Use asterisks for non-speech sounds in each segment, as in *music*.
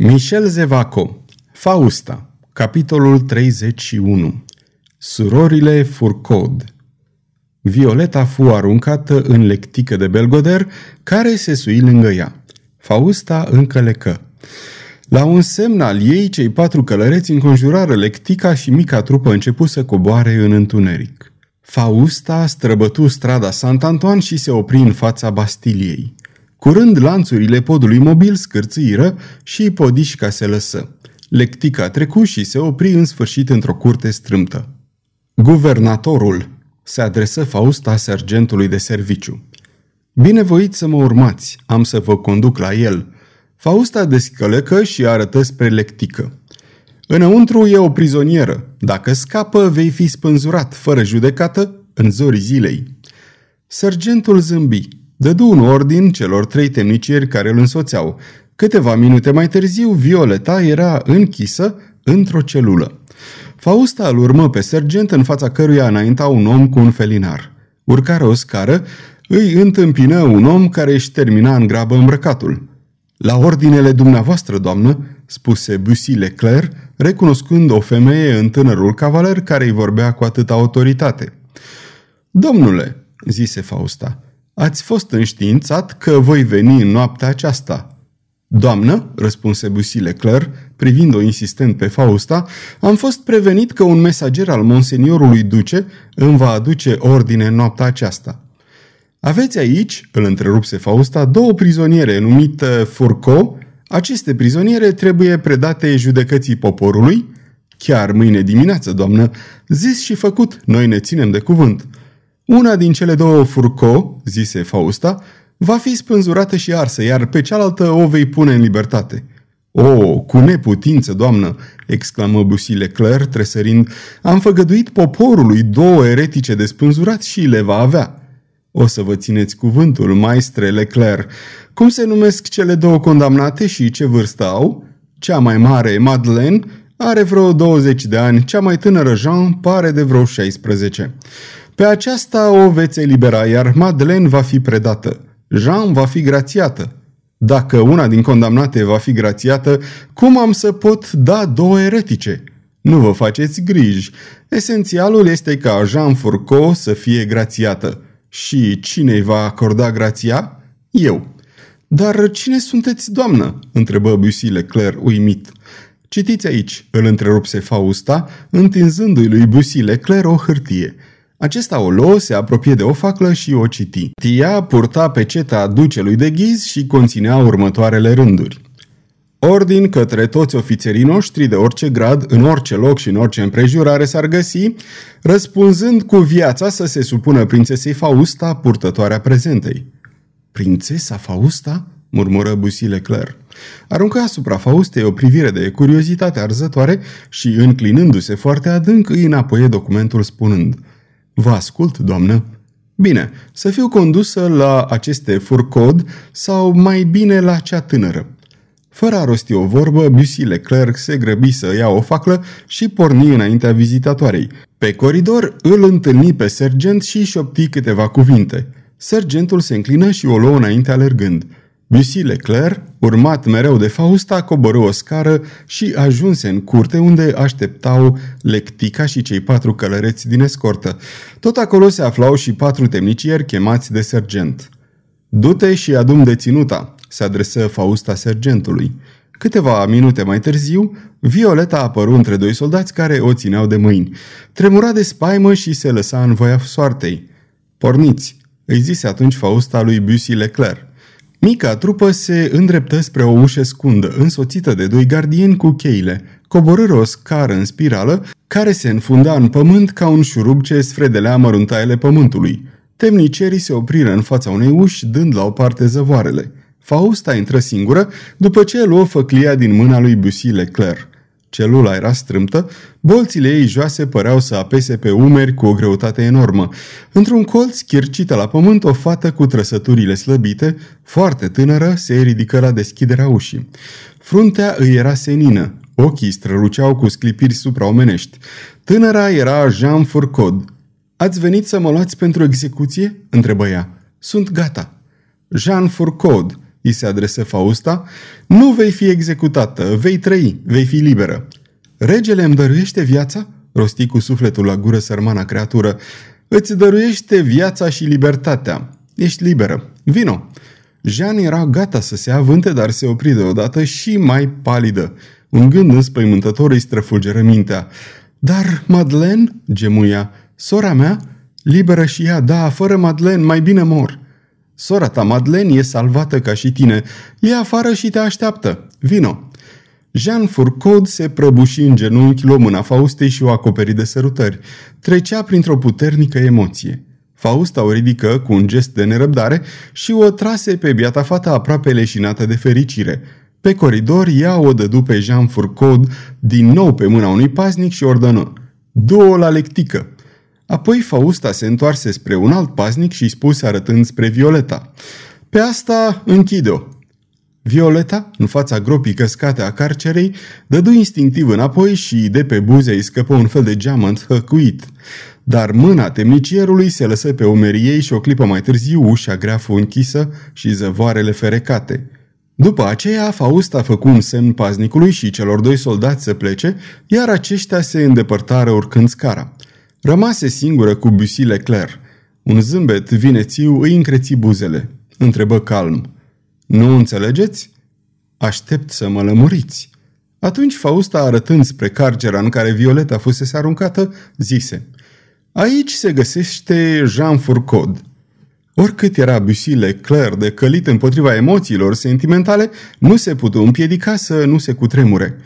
Michel Zevaco Fausta Capitolul 31 Surorile Furcod Violeta fu aruncată în lectică de belgoder, care se sui lângă ea. Fausta încălecă. La un semn al ei, cei patru călăreți înconjurară lectica și mica trupă începu să coboare în întuneric. Fausta străbătu strada Sant Antoine și se opri în fața Bastiliei. Curând lanțurile podului mobil scârțâiră și podișca se lăsă. Lectica trecu și se opri în sfârșit într-o curte strâmtă. Guvernatorul se adresă Fausta sergentului de serviciu. Binevoiți să mă urmați, am să vă conduc la el. Fausta descălecă și arătă spre lectică. Înăuntru e o prizonieră. Dacă scapă, vei fi spânzurat, fără judecată, în zorii zilei. Sergentul zâmbi. Dădu un ordin celor trei temnicieri care îl însoțeau. Câteva minute mai târziu, Violeta era închisă într-o celulă. Fausta îl urmă pe sergent în fața căruia înainta un om cu un felinar. Urcară o scară, îi întâmpină un om care își termina în grabă îmbrăcatul. La ordinele dumneavoastră, doamnă, spuse Bussy Leclerc, recunoscând o femeie în tânărul cavaler care îi vorbea cu atâta autoritate. Domnule, zise Fausta, Ați fost înștiințat că voi veni în noaptea aceasta." Doamnă, răspunse Busile Claire, privind-o insistent pe Fausta, am fost prevenit că un mesager al monseniorului duce îmi va aduce ordine în noaptea aceasta. Aveți aici, îl întrerupse Fausta, două prizoniere numite Furco. Aceste prizoniere trebuie predate judecății poporului. Chiar mâine dimineață, doamnă, zis și făcut, noi ne ținem de cuvânt. Una din cele două furco, zise Fausta, va fi spânzurată și arsă, iar pe cealaltă o vei pune în libertate. O, cu neputință, doamnă!" exclamă Bussy Leclerc, tresărind. Am făgăduit poporului două eretice de spânzurat și le va avea." O să vă țineți cuvântul, maestre Leclerc. Cum se numesc cele două condamnate și ce vârstă au? Cea mai mare, Madeleine, are vreo 20 de ani, cea mai tânără Jean pare de vreo 16. Pe aceasta o veți elibera, iar Madeleine va fi predată. Jean va fi grațiată. Dacă una din condamnate va fi grațiată, cum am să pot da două eretice? Nu vă faceți griji. Esențialul este ca Jean Fourcault să fie grațiată. Și cine îi va acorda grația? Eu. Dar cine sunteți, doamnă? întrebă Bussy Leclerc uimit. Citiți aici, îl întrerupse Fausta, întinzându-i lui Bussy Leclerc o hârtie – acesta o luă, se apropie de o faclă și o citi. Știa purta pe ceta ducelui de ghiz și conținea următoarele rânduri. Ordin către toți ofițerii noștri de orice grad, în orice loc și în orice împrejurare s-ar găsi, răspunzând cu viața să se supună prințesei Fausta, purtătoarea prezentei. Prințesa Fausta? murmură Busile Claire. Aruncă asupra Faustei o privire de curiozitate arzătoare și, înclinându-se foarte adânc, îi înapoie documentul spunând – Vă ascult, doamnă. Bine, să fiu condusă la aceste furcod sau mai bine la cea tânără. Fără a rosti o vorbă, Bussy Leclerc se grăbi să ia o faclă și porni înaintea vizitatoarei. Pe coridor îl întâlni pe sergent și șopti câteva cuvinte. Sergentul se înclină și o luă înainte alergând. Bussy Leclerc, urmat mereu de Fausta, coborâ o scară și ajunse în curte unde așteptau lectica și cei patru călăreți din escortă. Tot acolo se aflau și patru temnicieri chemați de sergent. Du-te și adum deținuta, se adresă Fausta sergentului. Câteva minute mai târziu, Violeta apăru între doi soldați care o țineau de mâini. Tremura de spaimă și se lăsa în voia soartei. Porniți, îi zise atunci Fausta lui Bussy Leclerc. Mica trupă se îndreptă spre o ușă scundă, însoțită de doi gardieni cu cheile. Coborâră o scară în spirală, care se înfunda în pământ ca un șurub ce sfredelea măruntaiele pământului. Temnicerii se opriră în fața unei uși, dând la o parte zăvoarele. Fausta intră singură, după ce luă făclia din mâna lui Bussy Leclerc. Celula era strâmtă, bolțile ei joase păreau să apese pe umeri cu o greutate enormă. Într-un colț, chircită la pământ, o fată cu trăsăturile slăbite, foarte tânără, se ridică la deschiderea ușii. Fruntea îi era senină, ochii străluceau cu sclipiri supraomenești. Tânăra era Jean Fourcod. Ați venit să mă luați pentru execuție?" întrebă ea. Sunt gata." Jean Fourcod, îi se adresă Fausta, nu vei fi executată, vei trăi, vei fi liberă. Regele îmi dăruiește viața? rosti cu sufletul la gură sărmana creatură. Îți dăruiește viața și libertatea. Ești liberă. Vino! Jean era gata să se avânte, dar se opri deodată și mai palidă. Un gând înspăimântător îi străfulgeră mintea. Dar Madeleine, gemuia, sora mea, liberă și ea, da, fără Madeleine, mai bine mor. Sora ta, Madeleine, e salvată ca și tine. E afară și te așteaptă. Vino. Jean Fourcaud se prăbuși în genunchi, luă mâna Faustei și o acoperi de sărutări. Trecea printr-o puternică emoție. Fausta o ridică cu un gest de nerăbdare și o trase pe biata fată aproape leșinată de fericire. Pe coridor, ea o dădu pe Jean Fourcaud din nou pe mâna unui paznic și ordonă Du-o la lectică. Apoi Fausta se întoarse spre un alt paznic și spuse arătând spre Violeta. Pe asta închide-o. Violeta, în fața gropii căscate a carcerei, dădu instinctiv înapoi și de pe buze îi scăpă un fel de geamănt hăcuit. Dar mâna temnicierului se lăsă pe umerii ei și o clipă mai târziu ușa grea fu închisă și zăvoarele ferecate. După aceea, Fausta făcu un semn paznicului și celor doi soldați să plece, iar aceștia se îndepărtară urcând scara. Rămase singură cu Bussy Leclerc. Un zâmbet vinețiu îi încreți buzele. Întrebă calm. Nu înțelegeți? Aștept să mă lămuriți. Atunci Fausta, arătând spre cargera în care Violeta fusese aruncată, zise Aici se găsește Jean Fourcaud. Oricât era Bussy Leclerc de călit împotriva emoțiilor sentimentale, nu se putu împiedica să nu se cutremure.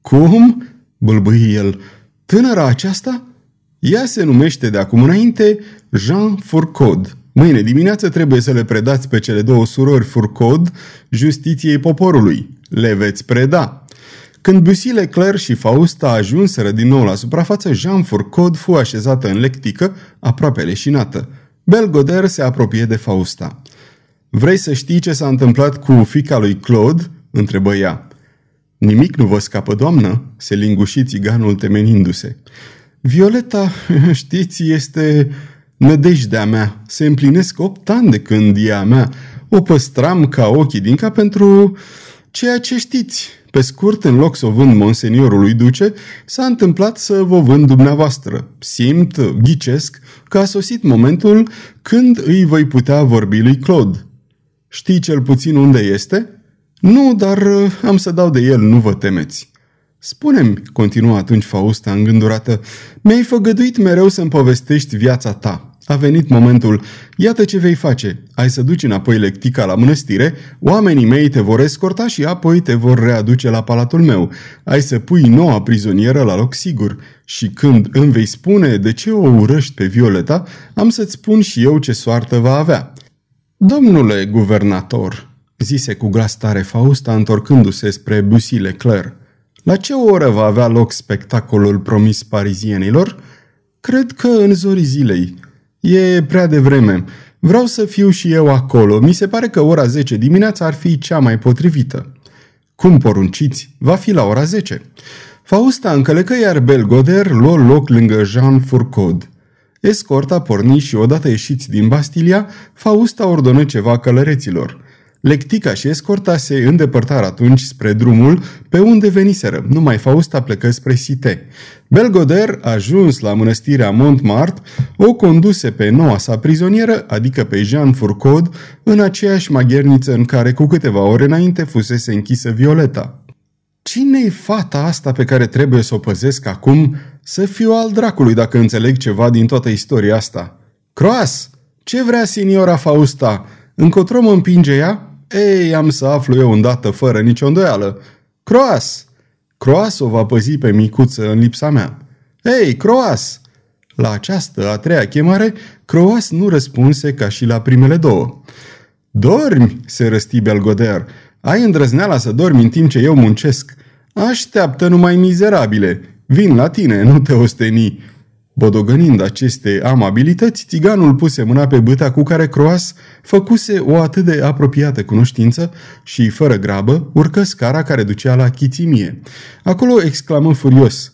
Cum? bâlbâi el. Tânăra aceasta? Ea se numește de acum înainte Jean Fourcaud. Mâine dimineață trebuie să le predați pe cele două surori Fourcaud justiției poporului. Le veți preda. Când Bussy Leclerc și Fausta ajunseră din nou la suprafață, Jean Fourcaud fu așezată în lectică, aproape leșinată. Belgoder se apropie de Fausta. Vrei să știi ce s-a întâmplat cu fica lui Claude?" întrebă ea. Nimic nu vă scapă, doamnă?" se linguși țiganul temenindu-se. Violeta, *laughs* știți, este nădejdea mea. Se împlinesc opt ani de când e a mea. O păstram ca ochii din cap pentru ceea ce știți. Pe scurt, în loc să o vând monseniorului duce, s-a întâmplat să vă vând dumneavoastră. Simt, ghicesc, că a sosit momentul când îi voi putea vorbi lui Claude. Știi cel puțin unde este? Nu, dar uh, am să dau de el, nu vă temeți. Spune-mi, continuă atunci Fausta îngândurată, mi-ai făgăduit mereu să-mi povestești viața ta. A venit momentul. Iată ce vei face. Ai să duci înapoi lectica la mănăstire, oamenii mei te vor escorta și apoi te vor readuce la palatul meu. Ai să pui noua prizonieră la loc sigur. Și când îmi vei spune de ce o urăști pe Violeta, am să-ți spun și eu ce soartă va avea. Domnule guvernator, zise cu glas tare Fausta întorcându-se spre Bussy Leclerc, la ce oră va avea loc spectacolul promis parizienilor? Cred că în zorii zilei. E prea devreme. Vreau să fiu și eu acolo. Mi se pare că ora 10 dimineața ar fi cea mai potrivită. Cum porunciți? Va fi la ora 10. Fausta încălecă iar Belgoder luă loc lângă Jean Fourcaud. Escorta porni și odată ieșiți din Bastilia, Fausta ordonă ceva călăreților. Lectica și escorta se îndepărtară atunci spre drumul pe unde veniseră. Numai Fausta plecă spre Site. Belgoder, ajuns la mănăstirea Montmartre, o conduse pe noua sa prizonieră, adică pe Jean Fourcaud, în aceeași magherniță în care cu câteva ore înainte fusese închisă Violeta. Cine-i fata asta pe care trebuie să o păzesc acum să fiu al dracului dacă înțeleg ceva din toată istoria asta? Croas! Ce vrea signora Fausta? Încotro mă împinge ea? Ei, am să aflu eu îndată fără nicio îndoială. Croas! Croas o va păzi pe micuță în lipsa mea. Ei, Croas! La această a treia chemare, Croas nu răspunse ca și la primele două. Dormi, se răsti Belgoder. Ai îndrăzneala să dormi în timp ce eu muncesc. Așteaptă numai mizerabile. Vin la tine, nu te osteni. Bodogănind aceste amabilități, țiganul puse mâna pe băta cu care Croas făcuse o atât de apropiată cunoștință și, fără grabă, urcă scara care ducea la chițimie. Acolo exclamă furios.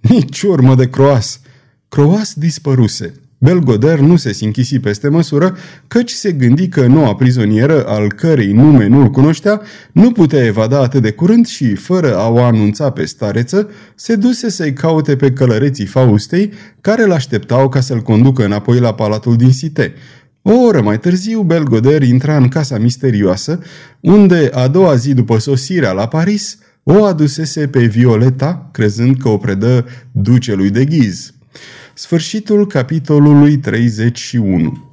Nici urmă de Croas! Croas dispăruse. Belgoder nu se sinchisi peste măsură, căci se gândi că noua prizonieră, al cărei nume nu-l cunoștea, nu putea evada atât de curând și, fără a o anunța pe stareță, se duse să-i caute pe călăreții Faustei, care l-așteptau ca să-l conducă înapoi la palatul din Site. O oră mai târziu, Belgoder intra în casa misterioasă, unde, a doua zi după sosirea la Paris, o adusese pe Violeta, crezând că o predă ducelui de ghiz. Sfârșitul capitolului 31